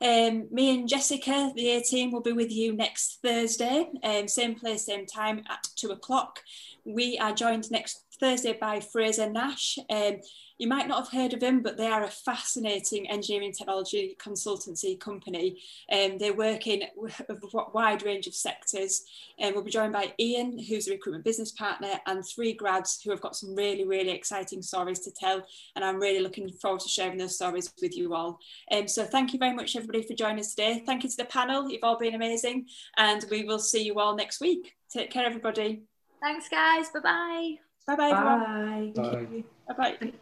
Um, me and Jessica, the A team, will be with you next Thursday, um, same place, same time at two o'clock. We are joined next Thursday by Frazer-Nash. Um, you might not have heard of him, but they are a fascinating engineering technology consultancy company. Um, they work in a wide range of sectors. And we'll be joined by Ian, who's a recruitment business partner, and three grads who have got some really, really exciting stories to tell. And I'm really looking forward to sharing those stories with you all. Um, so thank you very much, everybody, for joining us today. Thank you to the panel. You've all been amazing. And we will see you all next week. Take care, everybody. Thanks, guys. Bye bye. Bye-bye, everyone. bye Bye. Bye-bye.